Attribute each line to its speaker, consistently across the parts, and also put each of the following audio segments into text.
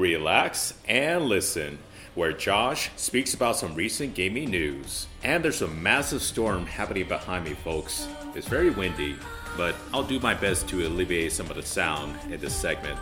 Speaker 1: relax, and listen, where Josh speaks about some recent gaming news. And there's a massive storm happening behind me, folks. It's very windy, but I'll do my best to alleviate some of the sound in this segment.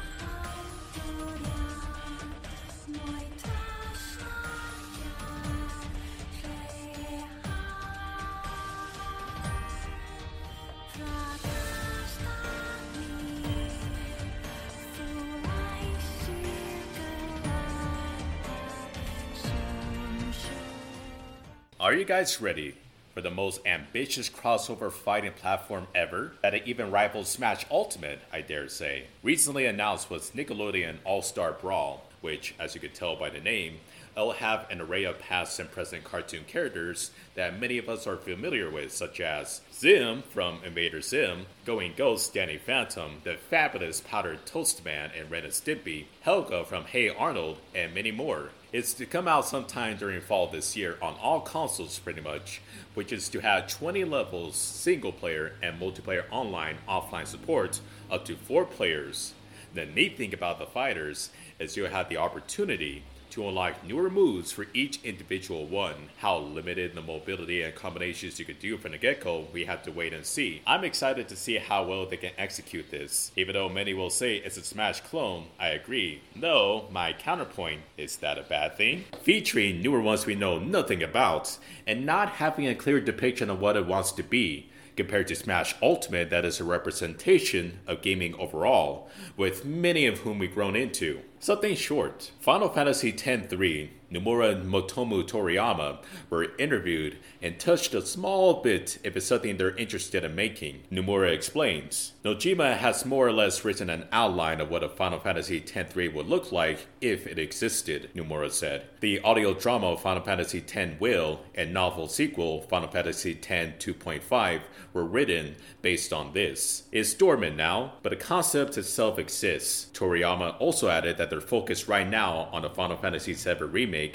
Speaker 1: Are you guys ready for the most ambitious crossover fighting platform ever that it even rivals Smash Ultimate, I dare say? Recently announced was Nickelodeon All Star Brawl, which, as you could tell by the name, it'll have an array of past and present cartoon characters that many of us are familiar with, such as Zim from Invader Zim, Going Ghost Danny Phantom, the fabulous Powdered Toast Man and Ren and Stimpy, Helga from Hey Arnold, and many more. It's to come out sometime during fall this year on all consoles pretty much, which is to have 20 levels single player and multiplayer online offline support up to 4 players. The neat thing about the fighters is you'll have the opportunity to unlock newer moves for each individual one. How limited the mobility and combinations you could do from the get go, we have to wait and see. I'm excited to see how well they can execute this. Even though many will say it's a Smash clone, I agree. No, my counterpoint is that a bad thing? Featuring newer ones we know nothing about, and not having a clear depiction of what it wants to be compared to Smash Ultimate, that is a representation of gaming overall, with many of whom we've grown into. Something short. Final Fantasy X-3 Nomura and Motomu Toriyama were interviewed and touched a small bit if it's something they're interested in making. Nomura explains Nojima has more or less written an outline of what a Final Fantasy X-3 would look like if it existed, Nomura said. The audio drama Final Fantasy X Will and novel sequel Final Fantasy X 2.5 were written based on this. It's dormant now, but the concept itself exists. Toriyama also added that they're focused right now on the Final Fantasy VII remake,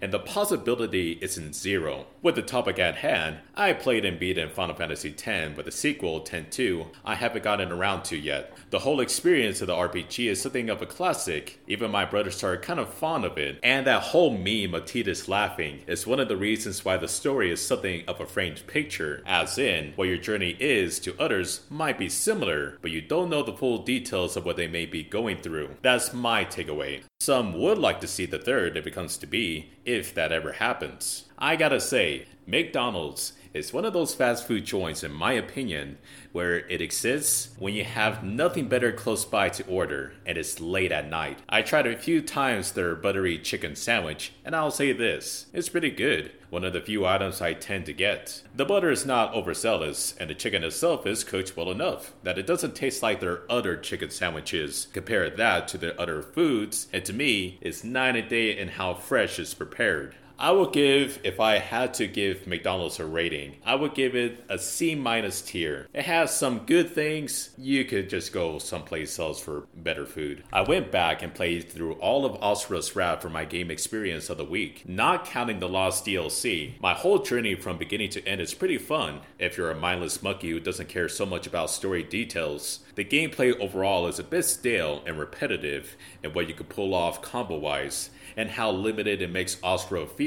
Speaker 1: and the possibility isn't zero. With the topic at hand, I played and beat in Final Fantasy X, but the sequel, X-2, I haven't gotten around to yet. The whole experience of the RPG is something of a classic. Even my brothers are kind of fond of it. And that whole meme of Tidus laughing is one of the reasons why the story is something of a framed picture, as in, what your journey is to others might be similar, but you don't know the full details of what they may be going through. That's my takeaway. Some would like to see the third if it comes to be, if that ever happens. I gotta say, McDonald's is one of those fast food joints, in my opinion, where it exists when you have nothing better close by to order and it's late at night. I tried a few times their buttery chicken sandwich, and I'll say this it's pretty good. One of the few items I tend to get. The butter is not overzealous, and the chicken itself is cooked well enough that it doesn't taste like their other chicken sandwiches. Compare that to their other foods, and to me, it's night and day in how fresh it's prepared. I would give, if I had to give McDonald's a rating, I would give it a C minus tier. It has some good things. You could just go someplace else for better food. I went back and played through all of Asura's Wrath for my game experience of the week, not counting the Lost DLC. My whole journey from beginning to end is pretty fun if you're a mindless monkey who doesn't care so much about story details. The gameplay overall is a bit stale and repetitive in what you can pull off combo wise and how limited it makes Asura feel,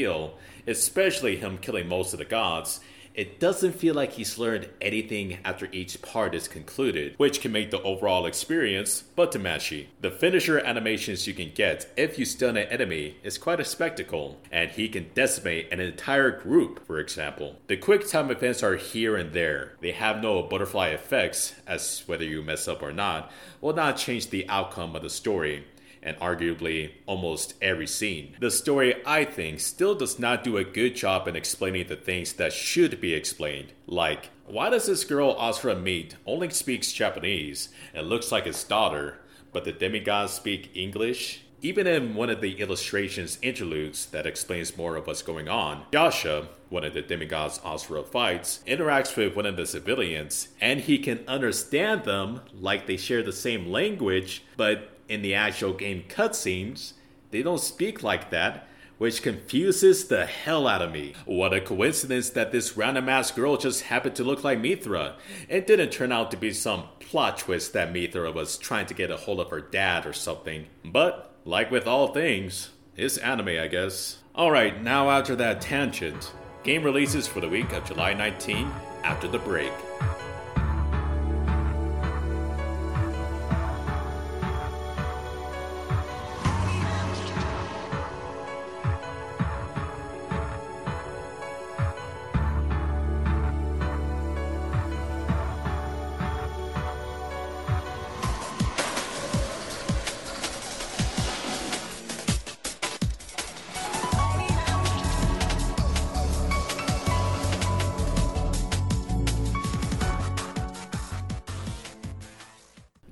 Speaker 1: especially him killing most of the gods, it doesn't feel like he's learned anything after each part is concluded, which can make the overall experience but to matchy. The finisher animations you can get if you stun an enemy is quite a spectacle, and he can decimate an entire group, for example. The quick time events are here and there. They have no butterfly effects, as whether you mess up or not, will not change the outcome of the story and arguably almost every scene. The story, I think, still does not do a good job in explaining the things that should be explained, like why does this girl Asura meet only speaks Japanese and looks like his daughter, but the demigods speak English? Even in one of the illustrations interludes that explains more of what's going on, Yasha, one of the demigods Asura fights, interacts with one of the civilians, and he can understand them like they share the same language, but in the actual game cutscenes, they don't speak like that, which confuses the hell out of me. What a coincidence that this random ass girl just happened to look like Mithra. It didn't turn out to be some plot twist that Mithra was trying to get a hold of her dad or something. But like with all things, it's anime, I guess. Alright, now after that tangent, game releases for the week of July 19 after the break.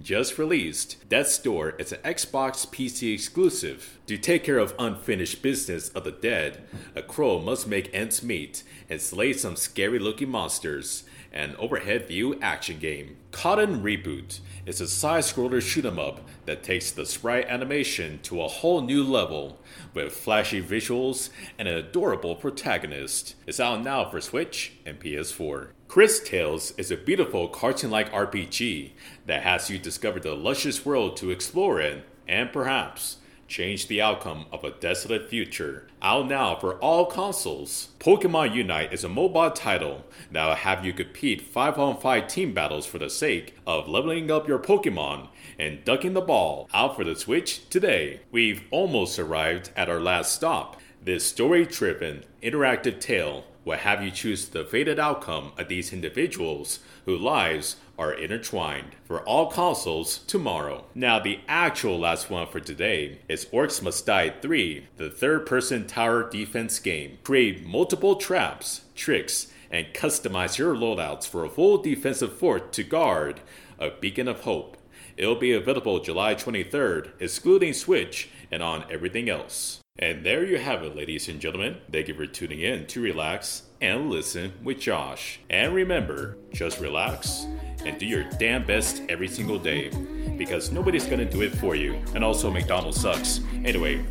Speaker 1: Just released, Death's Door is an Xbox PC exclusive. To take care of unfinished business of the dead, a crow must make ends meet and slay some scary looking monsters. An overhead view action game. Cotton Reboot is a side scroller shoot 'em up that takes the sprite animation to a whole new level with flashy visuals and an adorable protagonist. It's out now for Switch and PS4. Cris Tales is a beautiful cartoon like RPG that has you discover the luscious world to explore in and perhaps change the outcome of a desolate future. Out now for all consoles. Pokemon Unite is a mobile title that will have you compete 5 on 5 team battles for the sake of leveling up your Pokemon and ducking the ball. Out for the Switch today. We've almost arrived at our last stop. This story driven, interactive tale will have you choose the fated outcome of these individuals whose lives are intertwined for all consoles tomorrow. Now, the actual last one for today is Orcs Must Die 3, the third person tower defense game. Create multiple traps, tricks, and customize your loadouts for a full defensive fort to guard a beacon of hope. It'll be available July 23rd, excluding Switch, and on everything else. And there you have it, ladies and gentlemen. Thank you for tuning in to relax and listen with Josh. And remember, just relax and do your damn best every single day because nobody's gonna do it for you. And also, McDonald's sucks. Anyway,